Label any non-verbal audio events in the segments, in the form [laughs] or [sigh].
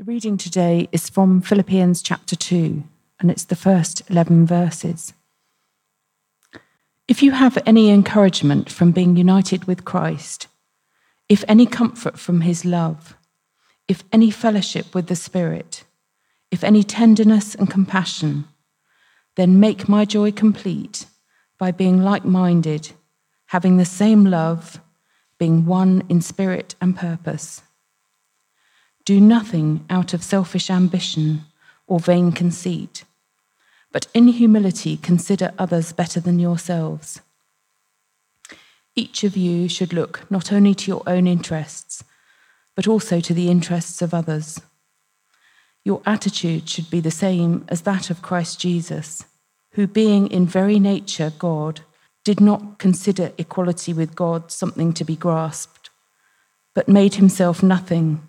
The reading today is from Philippians chapter 2, and it's the first 11 verses. If you have any encouragement from being united with Christ, if any comfort from his love, if any fellowship with the Spirit, if any tenderness and compassion, then make my joy complete by being like minded, having the same love, being one in spirit and purpose. Do nothing out of selfish ambition or vain conceit, but in humility consider others better than yourselves. Each of you should look not only to your own interests, but also to the interests of others. Your attitude should be the same as that of Christ Jesus, who, being in very nature God, did not consider equality with God something to be grasped, but made himself nothing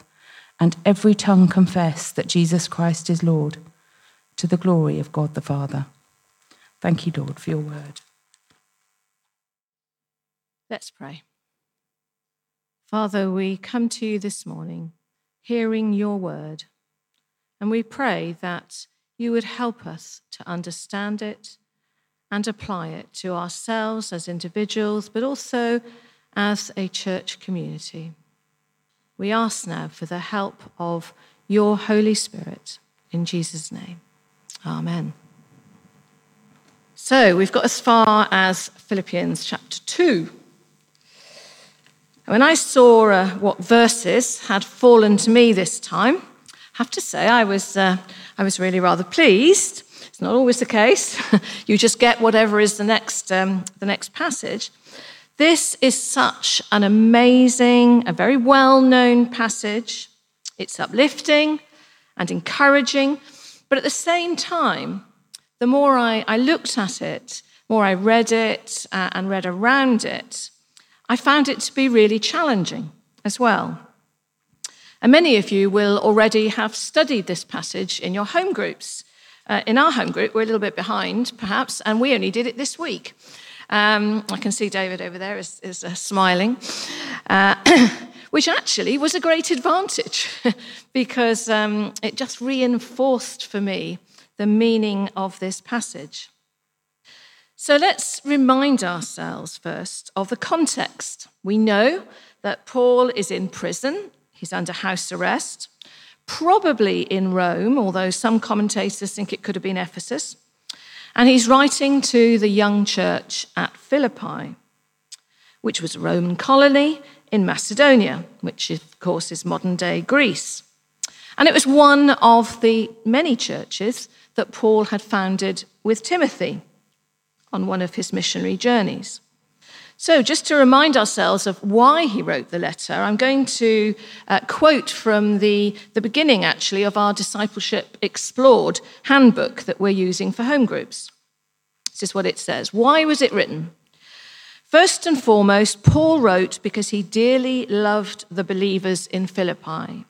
and every tongue confess that Jesus Christ is Lord, to the glory of God the Father. Thank you, Lord, for your word. Let's pray. Father, we come to you this morning hearing your word, and we pray that you would help us to understand it and apply it to ourselves as individuals, but also as a church community. We ask now for the help of your Holy Spirit in Jesus' name. Amen. So we've got as far as Philippians chapter 2. When I saw uh, what verses had fallen to me this time, I have to say I was, uh, I was really rather pleased. It's not always the case. [laughs] you just get whatever is the next, um, the next passage. This is such an amazing, a very well known passage. It's uplifting and encouraging, but at the same time, the more I, I looked at it, more I read it uh, and read around it, I found it to be really challenging as well. And many of you will already have studied this passage in your home groups. Uh, in our home group, we're a little bit behind, perhaps, and we only did it this week. Um, I can see David over there is, is uh, smiling, uh, [clears throat] which actually was a great advantage [laughs] because um, it just reinforced for me the meaning of this passage. So let's remind ourselves first of the context. We know that Paul is in prison, he's under house arrest, probably in Rome, although some commentators think it could have been Ephesus. And he's writing to the young church at Philippi, which was a Roman colony in Macedonia, which, of course, is modern day Greece. And it was one of the many churches that Paul had founded with Timothy on one of his missionary journeys. So, just to remind ourselves of why he wrote the letter, I'm going to uh, quote from the, the beginning, actually, of our Discipleship Explored handbook that we're using for home groups. This is what it says Why was it written? First and foremost, Paul wrote because he dearly loved the believers in Philippi.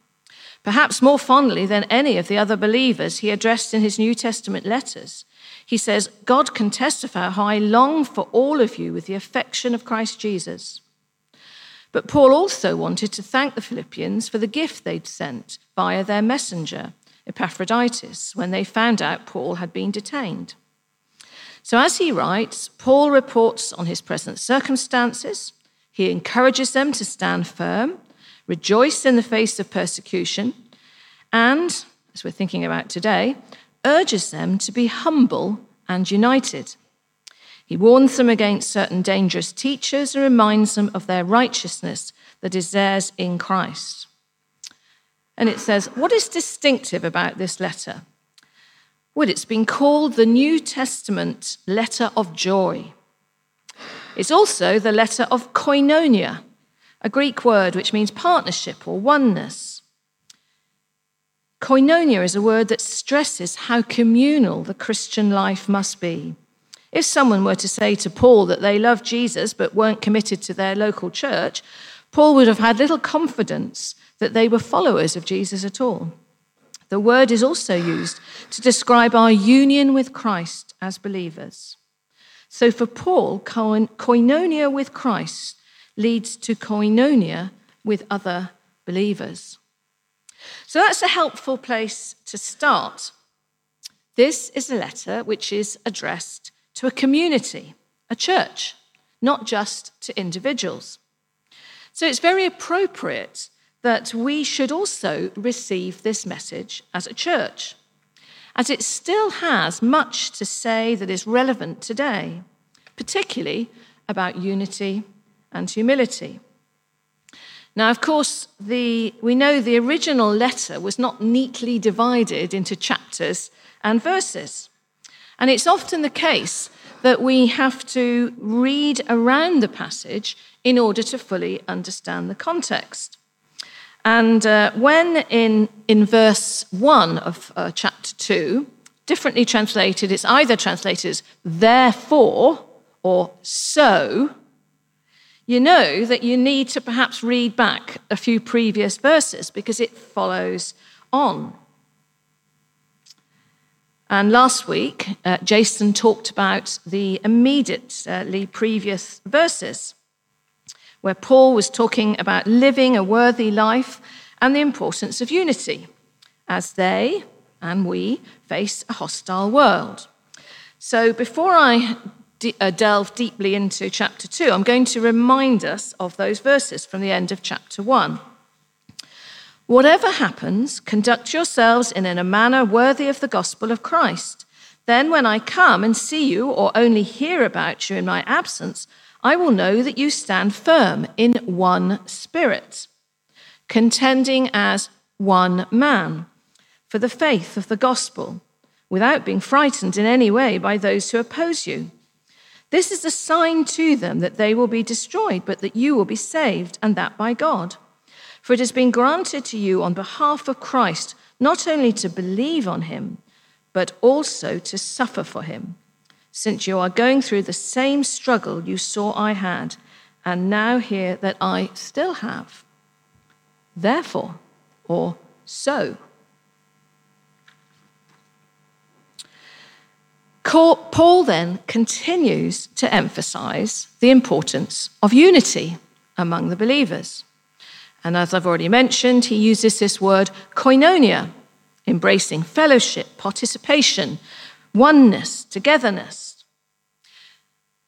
Perhaps more fondly than any of the other believers he addressed in his New Testament letters. He says, God can testify how I long for all of you with the affection of Christ Jesus. But Paul also wanted to thank the Philippians for the gift they'd sent via their messenger, Epaphroditus, when they found out Paul had been detained. So, as he writes, Paul reports on his present circumstances. He encourages them to stand firm, rejoice in the face of persecution, and, as we're thinking about today, urges them to be humble and united. He warns them against certain dangerous teachers and reminds them of their righteousness that is theirs in Christ. And it says, What is distinctive about this letter? Well, it's been called the New Testament letter of joy. It's also the letter of koinonia, a Greek word which means partnership or oneness. Koinonia is a word that stresses how communal the Christian life must be. If someone were to say to Paul that they loved Jesus but weren't committed to their local church, Paul would have had little confidence that they were followers of Jesus at all. The word is also used to describe our union with Christ as believers. So for Paul, koinonia with Christ leads to koinonia with other believers. So that's a helpful place to start. This is a letter which is addressed to a community, a church, not just to individuals. So it's very appropriate that we should also receive this message as a church, as it still has much to say that is relevant today, particularly about unity and humility. Now, of course, the, we know the original letter was not neatly divided into chapters and verses. And it's often the case that we have to read around the passage in order to fully understand the context. And uh, when in, in verse 1 of uh, chapter 2, differently translated, it's either translated as therefore or so, you know that you need to perhaps read back a few previous verses because it follows on. And last week, uh, Jason talked about the immediately previous verses where Paul was talking about living a worthy life and the importance of unity as they and we face a hostile world. So before I de- uh, delve deeply into chapter 2, I'm going to remind us of those verses from the end of chapter 1. Whatever happens, conduct yourselves in a manner worthy of the gospel of Christ. Then, when I come and see you or only hear about you in my absence, I will know that you stand firm in one spirit, contending as one man for the faith of the gospel, without being frightened in any way by those who oppose you. This is a sign to them that they will be destroyed, but that you will be saved, and that by God. For it has been granted to you on behalf of Christ not only to believe on him, but also to suffer for him since you are going through the same struggle you saw I had, and now hear that I still have. Therefore, or so. Paul then continues to emphasize the importance of unity among the believers. And as I've already mentioned, he uses this word koinonia, embracing fellowship, participation, oneness, togetherness.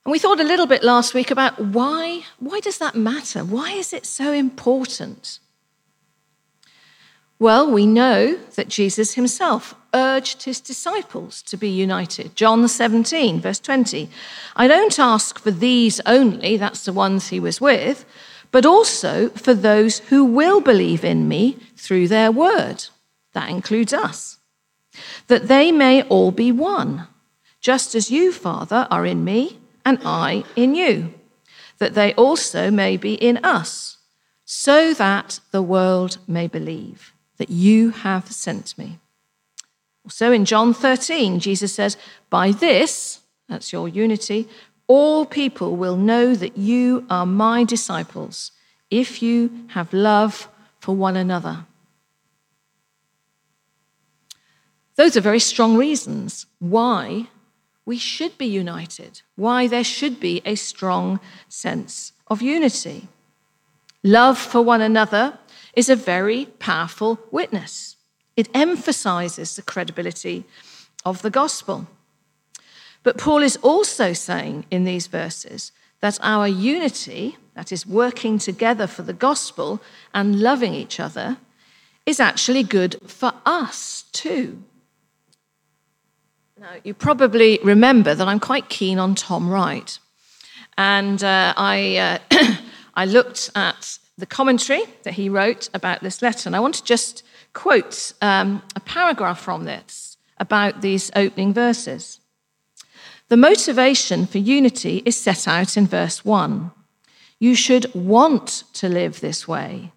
And we thought a little bit last week about why, why does that matter? Why is it so important? Well, we know that Jesus himself urged his disciples to be united. John 17, verse 20. I don't ask for these only, that's the ones he was with, but also for those who will believe in me through their word. That includes us that they may all be one, just as you, Father, are in me and I in you, that they also may be in us, so that the world may believe that you have sent me. So in John 13, Jesus says, By this, that's your unity, all people will know that you are my disciples if you have love for one another. Those are very strong reasons why we should be united, why there should be a strong sense of unity. Love for one another is a very powerful witness. It emphasizes the credibility of the gospel. But Paul is also saying in these verses that our unity, that is, working together for the gospel and loving each other, is actually good for us too. Now, you probably remember that I'm quite keen on Tom Wright. And uh, I, uh, [coughs] I looked at the commentary that he wrote about this letter, and I want to just quote um, a paragraph from this about these opening verses. The motivation for unity is set out in verse 1. You should want to live this way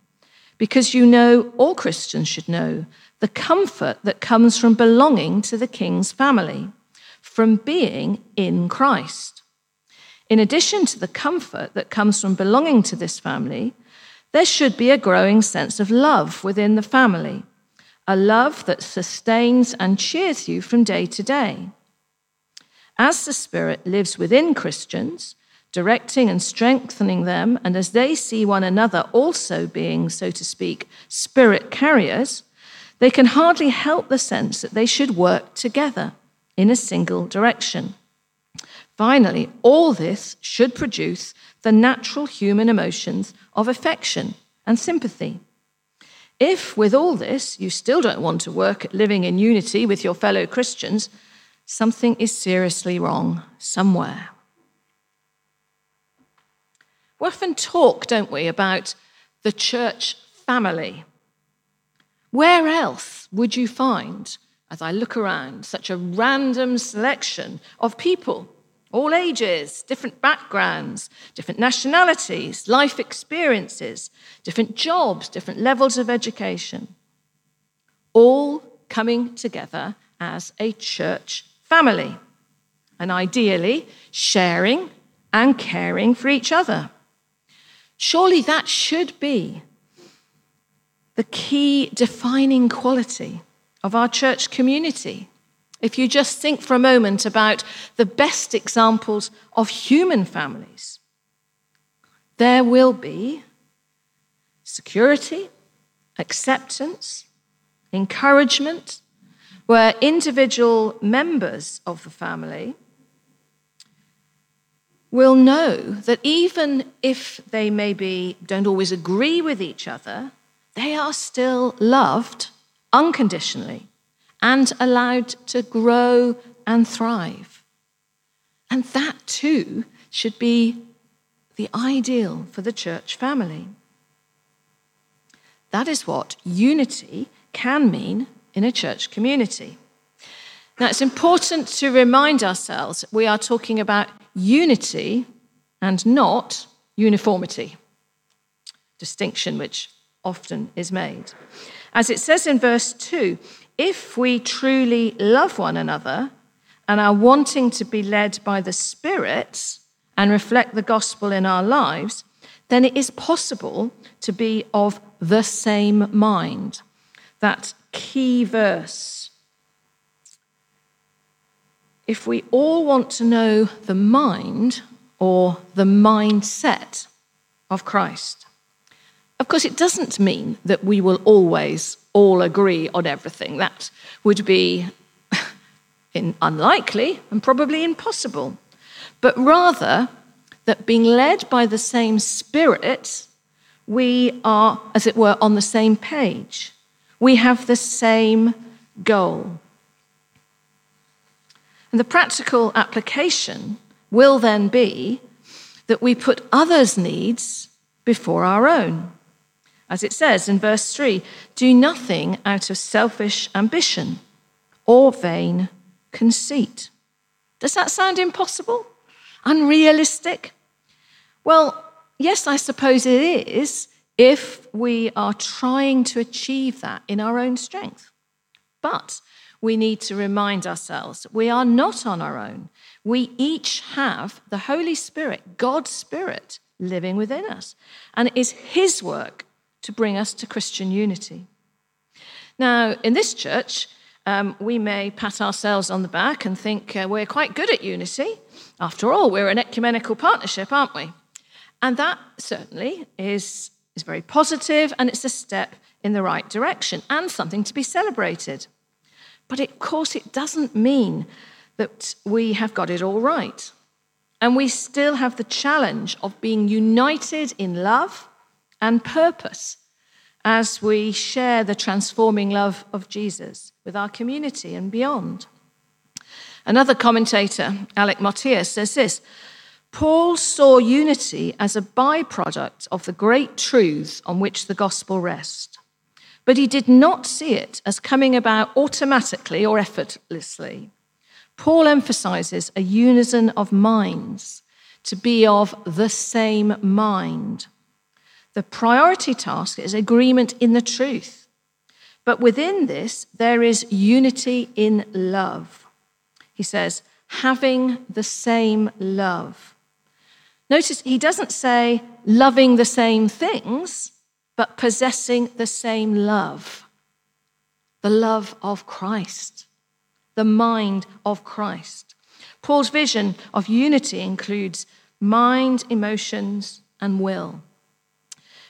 because you know, all Christians should know, the comfort that comes from belonging to the king's family, from being in Christ. In addition to the comfort that comes from belonging to this family, there should be a growing sense of love within the family, a love that sustains and cheers you from day to day. As the Spirit lives within Christians, directing and strengthening them, and as they see one another also being, so to speak, spirit carriers, they can hardly help the sense that they should work together in a single direction. Finally, all this should produce the natural human emotions of affection and sympathy. If, with all this, you still don't want to work at living in unity with your fellow Christians, something is seriously wrong somewhere. We often talk, don't we, about the church family. Where else would you find, as I look around, such a random selection of people, all ages, different backgrounds, different nationalities, life experiences, different jobs, different levels of education, all coming together as a church family, and ideally sharing and caring for each other. Surely that should be the key defining quality of our church community. If you just think for a moment about the best examples of human families, there will be security, acceptance, encouragement, where individual members of the family will know that even if they maybe don't always agree with each other, they are still loved unconditionally and allowed to grow and thrive. And that too should be the ideal for the church family. That is what unity can mean in a church community. Now, it's important to remind ourselves we are talking about unity and not uniformity, distinction which often is made. As it says in verse 2, if we truly love one another and are wanting to be led by the Spirit and reflect the gospel in our lives, then it is possible to be of the same mind. That key verse. If we all want to know the mind or the mindset of Christ, of course, it doesn't mean that we will always all agree on everything. That would be [laughs] unlikely and probably impossible. But rather, that being led by the same Spirit, we are, as it were, on the same page. We have the same goal. And the practical application will then be that we put others' needs before our own. As it says in verse 3 do nothing out of selfish ambition or vain conceit. Does that sound impossible? Unrealistic? Well, yes, I suppose it is if we are trying to achieve that in our own strength. But we need to remind ourselves we are not on our own. We each have the Holy Spirit, God's Spirit, living within us. And it is His work to bring us to Christian unity. Now, in this church, um, we may pat ourselves on the back and think uh, we're quite good at unity. After all, we're an ecumenical partnership, aren't we? And that certainly is is very positive and it's a step in the right direction and something to be celebrated. But of course, it doesn't mean that we have got it all right. And we still have the challenge of being united in love and purpose as we share the transforming love of Jesus with our community and beyond. Another commentator, Alec Motyer, says this Paul saw unity as a byproduct of the great truths on which the gospel rests, but he did not see it as coming about automatically or effortlessly. Paul emphasizes a unison of minds, to be of the same mind. The priority task is agreement in the truth, But within this, there is unity in love. He says, having the same love. Notice he doesn't say loving the same things, but possessing the same love the love of Christ, the mind of Christ. Paul's vision of unity includes mind, emotions, and will.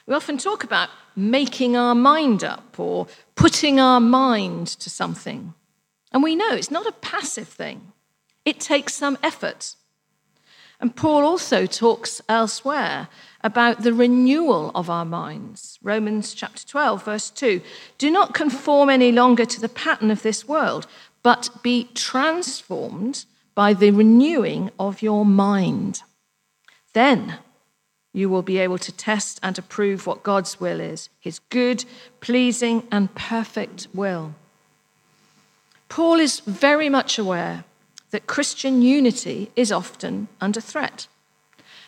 We often talk about making our mind up or putting our mind to something. And we know it's not a passive thing, it takes some effort. And Paul also talks elsewhere about the renewal of our minds. Romans chapter 12, verse 2. Do not conform any longer to the pattern of this world, but be transformed by the renewing of your mind. Then you will be able to test and approve what God's will is his good, pleasing, and perfect will. Paul is very much aware that Christian unity is often under threat.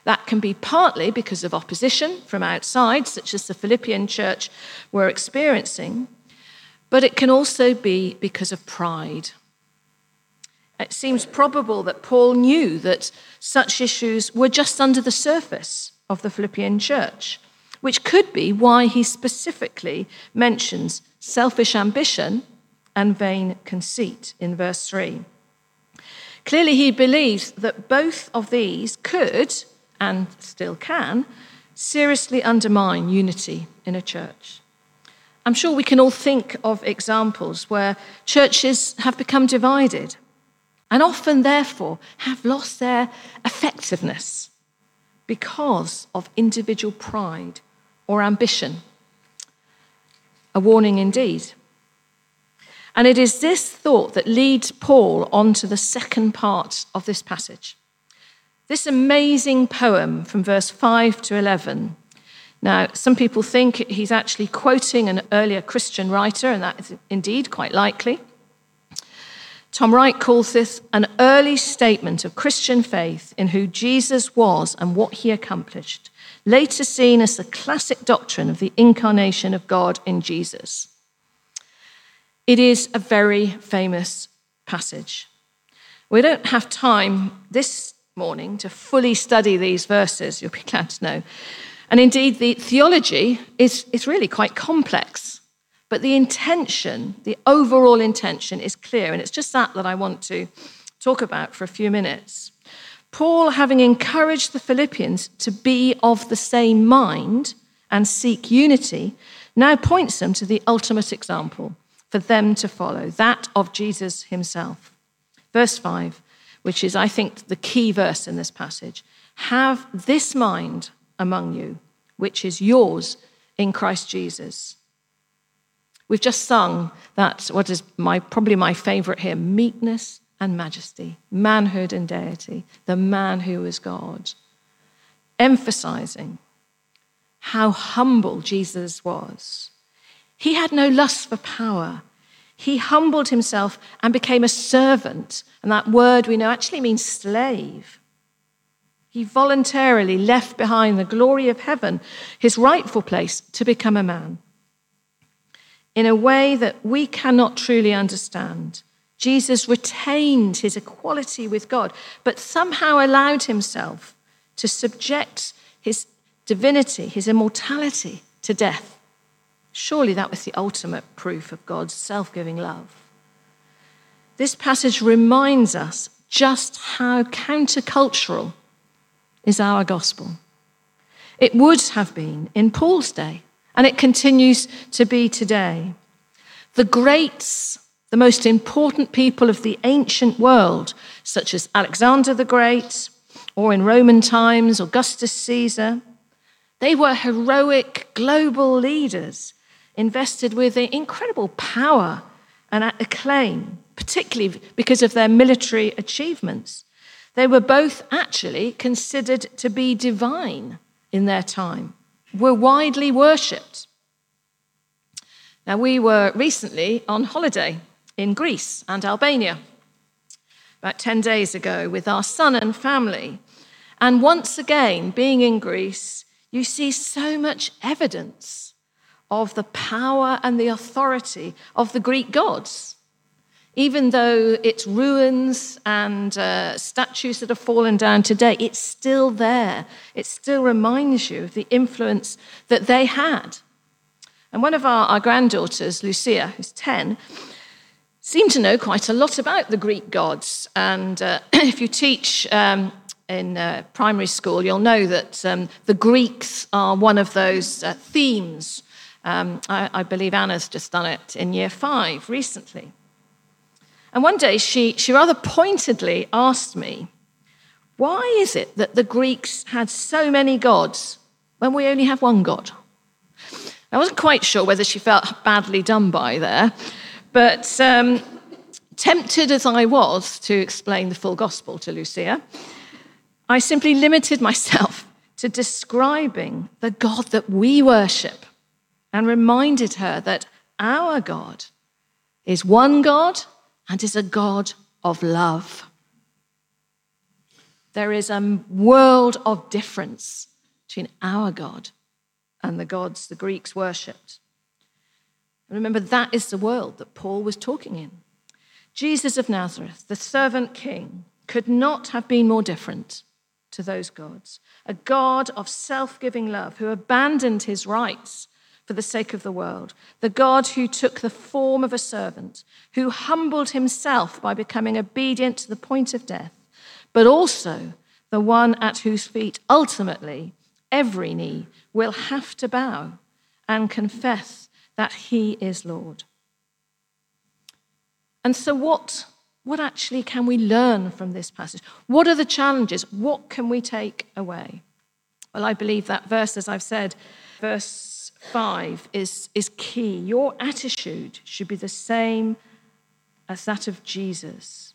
That can be partly because of opposition from outside, such as the Philippian church were experiencing, but it can also be because of pride. It seems probable that Paul knew that such issues were just under the surface of the Philippian church, which could be why he specifically mentions selfish ambition and vain conceit in verse 3. Clearly, he believes that both of these could, and still can, seriously undermine unity in a church. I'm sure we can all think of examples where churches have become divided and often, therefore, have lost their effectiveness because of individual pride or ambition. A warning indeed. And it is this thought that leads Paul on to the second part of this passage. This amazing poem from verse 5 to 11. Now, some people think he's actually quoting an earlier Christian writer, and that is indeed quite likely. Tom Wright calls this an early statement of Christian faith in who Jesus was and what he accomplished, later seen as the classic doctrine of the incarnation of God in Jesus. It is a very famous passage. We don't have time this morning to fully study these verses, you'll be glad to know. And indeed, the theology is, is really quite complex. But the intention, the overall intention, is clear. And it's just that that I want to talk about for a few minutes. Paul, having encouraged the Philippians to be of the same mind and seek unity, now points them to the ultimate example for them to follow, that of Jesus himself. Verse 5, which is, I think, the key verse in this passage have this mind among you, which is yours in Christ Jesus. We've just sung that, what is my, probably my favorite here meekness and majesty, manhood and deity, the man who is God, emphasizing how humble Jesus was he had no lust for power. He humbled himself and became a servant. And that word we know actually means slave. He voluntarily left behind the glory of heaven, his rightful place, to become a man. In a way that we cannot truly understand, Jesus retained his equality with God, but somehow allowed himself to subject his divinity, his immortality, to death. Surely that was the ultimate proof of God's self giving love. This passage reminds us just how countercultural is our gospel. It would have been in Paul's day, and it continues to be today. The greats, the most important people of the ancient world, such as Alexander the Great, or in Roman times, Augustus Caesar, they were heroic global leaders invested with incredible power and acclaim, particularly because of their military achievements. They were both actually considered to be divine in their time, were widely worshipped. Now, we were recently on holiday in Greece and Albania, about 10 days ago, with our son and family. And once again, being in Greece, you see so much evidence of the power and the authority of the Greek gods. Even though it's ruins and uh, statues that have fallen down today, it's still there. It still reminds you of the influence that they had. And one of our, our granddaughters, Lucia, who's 10, seemed to know quite a lot about the Greek gods. And uh, [clears throat] if you teach um, in uh, primary school, you'll know that um, the Greeks are one of those uh, themes. Um, I, I, believe Anna's just done it in year five recently. And one day she, she rather pointedly asked me, Why is it that the Greeks had so many gods when we only have one God? I wasn't quite sure whether she felt badly done by there, but um, tempted as I was to explain the full gospel to Lucia, I simply limited myself to describing the God that we worship and reminded her that our God is one God and is a God of love. There is a world of difference between our God and the gods the Greeks worshipped. remember, that is the world that Paul was talking in. Jesus of Nazareth, the servant king, could not have been more different to those gods. A God of self giving love who abandoned his rights for the sake of the world. The God who took the form of a servant, who humbled himself by becoming obedient to the point of death, but also the one at whose feet ultimately every knee will have to bow and confess that he is Lord. And so, what what actually can we learn from this passage? What are the challenges? What can we take away? Well, I believe that verse, as I've said, verse 5 is, is key. Your attitude should be the same as that of Jesus,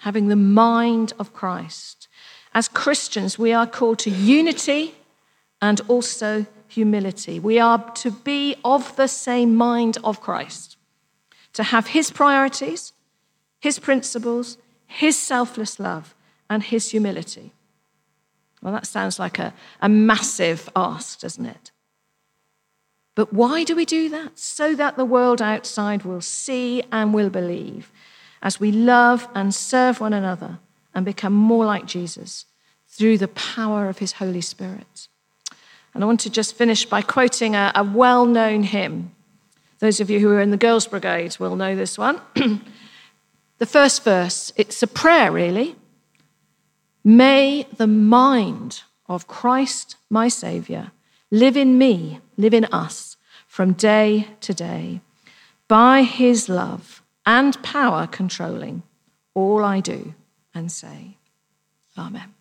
having the mind of Christ. As Christians, we are called to unity and also humility. We are to be of the same mind of Christ, to have his priorities his principles, his selfless love, and his humility. Well, that sounds like a, a massive ask, doesn't it? But why do we do that? So that the world outside will see and will believe as we love and serve one another and become more like Jesus through the power of his Holy Spirit. And I want to just finish by quoting a, a well known hymn. Those of you who are in the Girls' Brigade will know this one. [clears throat] The first verse, it's a prayer, really. May the mind of Christ, my Saviour, live in me, live in us from day to day, by his love and power controlling all I do and say. Amen.